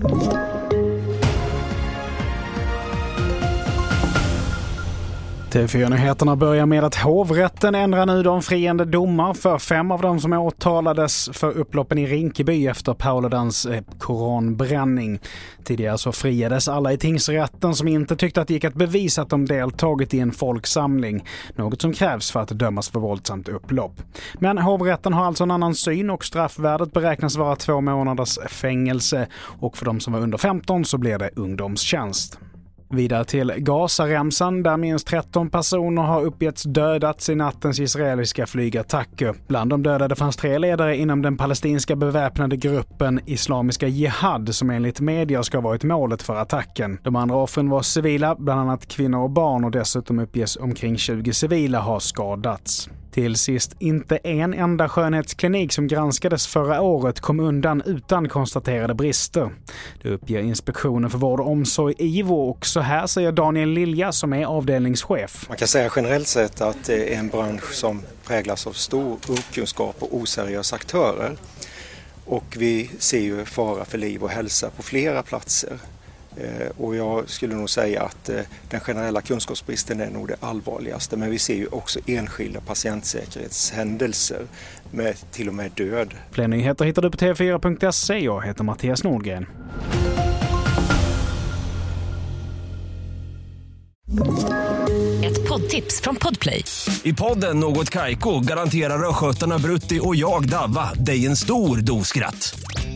you TV4-nyheterna börjar med att hovrätten ändrar nu de friande domar för fem av dem som åtalades för upploppen i Rinkeby efter Paludans eh, koranbränning. Tidigare så friades alla i tingsrätten som inte tyckte att det gick att bevisa att de deltagit i en folksamling, något som krävs för att dömas för våldsamt upplopp. Men hovrätten har alltså en annan syn och straffvärdet beräknas vara två månaders fängelse och för de som var under 15 så blir det ungdomstjänst. Vidare till Gazaremsan där minst 13 personer har uppgetts dödats i nattens israeliska flygattacker. Bland de dödade fanns tre ledare inom den palestinska beväpnade gruppen Islamiska Jihad som enligt media ska ha varit målet för attacken. De andra offren var civila, bland annat kvinnor och barn och dessutom uppges omkring 20 civila ha skadats. Till sist, inte en enda skönhetsklinik som granskades förra året kom undan utan konstaterade brister. Det uppger Inspektionen för vård och omsorg, IVO, och så här säger Daniel Lilja som är avdelningschef. Man kan säga generellt sett att det är en bransch som präglas av stor okunskap och oseriösa aktörer. Och vi ser ju fara för liv och hälsa på flera platser. Eh, och jag skulle nog säga att eh, den generella kunskapsbristen är nog det allvarligaste. Men vi ser ju också enskilda patientsäkerhetshändelser med till och med död. Fler nyheter hittar du på tv4.se. Jag heter Mattias Nordgren. Ett poddtips från Podplay. I podden Något Kaiko garanterar östgötarna Brutti och jag, Davva, dig en stor dos skratt.